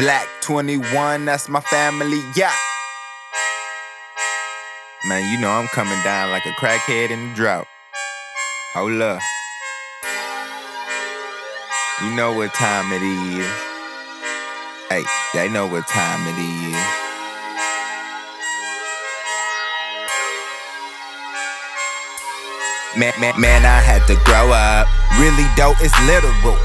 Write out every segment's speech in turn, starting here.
Black 21, that's my family, yeah. Man, you know I'm coming down like a crackhead in the drought. Hold up. You know what time it is. Hey, they know what time it is. Man, man, man, I had to grow up. Really, though, it's literal.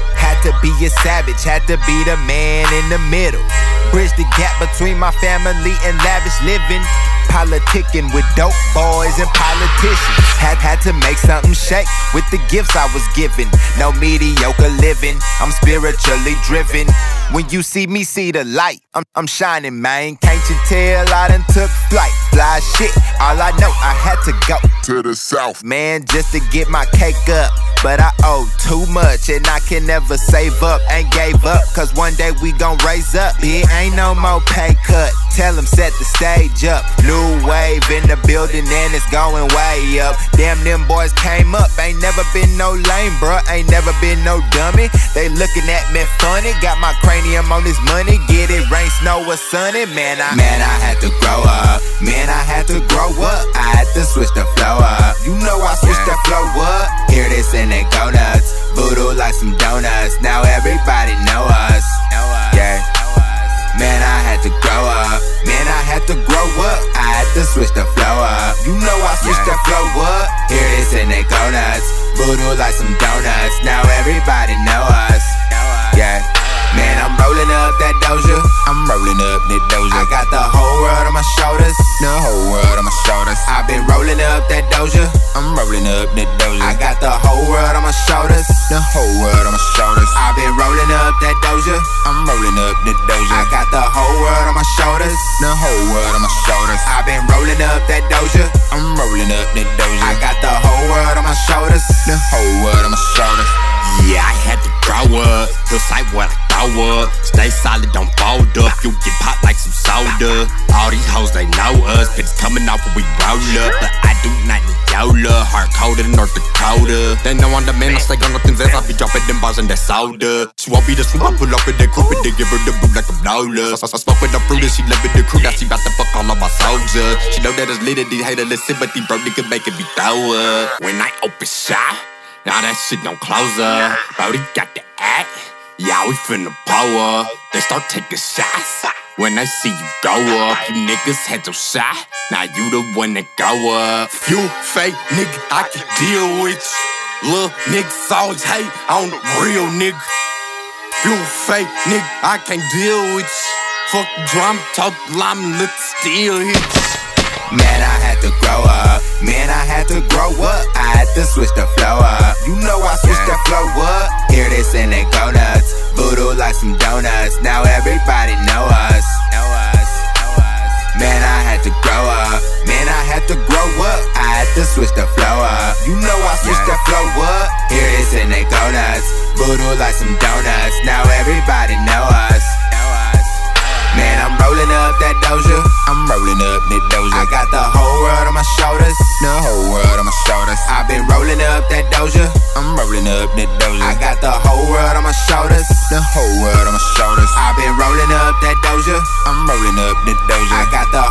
To be a savage, had to be the man in the middle. Bridge the gap between my family and lavish living. Politicking with dope boys and politicians. Had had to make something shake with the gifts I was given. No mediocre living, I'm spiritually driven. When you see me, see the light. I'm, I'm shining, man. Can't you tell I done took flight? Fly shit, all I know, I had to go to the south. Man, just to get my cake up. But I owe too much and I can never save up. Ain't gave up, cause one day we gon' raise up. It ain't no more pay cut. Tell them set the stage up. New wave in the building and it's going way up. Damn, them boys came up. Ain't never been no lame, bruh. Ain't never been no dummy. They looking at me funny. Got my cranium on this money. Get it, rain, snow, or sunny. Man, I, man, I had to grow up. Man, I had to grow up. I had to switch the flow up. You know I switched the flow up. Hear this and they go nuts. Voodoo like some donuts. Now everybody know us. Yeah. Man, I had to grow up. Man, I had to grow up. I had to switch the flow up. You know I switched the flow up. Hear this and they go nuts. Voodoo like some donuts. Now everybody know us. Yeah. Man, I'm rolling up that doja. I'm rolling up that doja. I got the whole world on my shoulders. The whole world rolling up that doja. I'm rolling up that doja. I got the whole world on my shoulders. The whole world on my shoulders. I've been rolling up that doja. I'm rolling up that doja. I got the whole world on my shoulders. The whole world on my shoulders. I've been rolling up that doja. I'm rolling up that doja. I got the whole world on my shoulders. The whole world on my shoulders. Yeah, I had to grow up. Hillside what I up. Stay solid, don't fold up. You get popped like some soda. All these hoes, they know us. Bitches coming off when we roll up. But I do not need Yola. Hard coded in North Dakota. They know I'm the man, I stay on nothing else. I be dropping them bars in that soda. She won't be the swoop, I pull up in that coupe and they give her the boot like a blowler. I, I, I smoke with the fruit and she live in the crew. Now she bout to fuck all of my soldiers. She know that it's lit and these haters these broke niggas make it be throw up. When I open shop. Now that shit don't close up. Brody got the act. Yeah, we finna power. They start taking shots. When they see you go up, you niggas had your shot. Now you the one that go up. You fake nigga, I can deal with you. Little niggas always hate i on the real nigga. You fake nigga, I can't deal with you. Fuck drum, talk lime, look still hits. Man, I had to grow up. Man, I had to grow up. I had to switch the flow up. Voodoo like some donuts. Now everybody know us. Man, I'm rolling up that doja. I'm rolling up that doja. I got the whole world on my shoulders. The whole world on my shoulders. I've been rolling up that doja. I'm rolling up that doja. I got the whole world on my shoulders. The whole world on my shoulders. I've been rolling up that doja. I'm rolling up that doja. I got the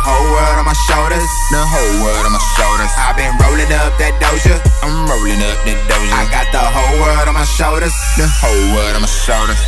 on my shoulders. The whole world on my shoulders. I've been rolling up that doja. I'm rolling up that doja. I got the whole world on my shoulders. The whole world on my shoulders.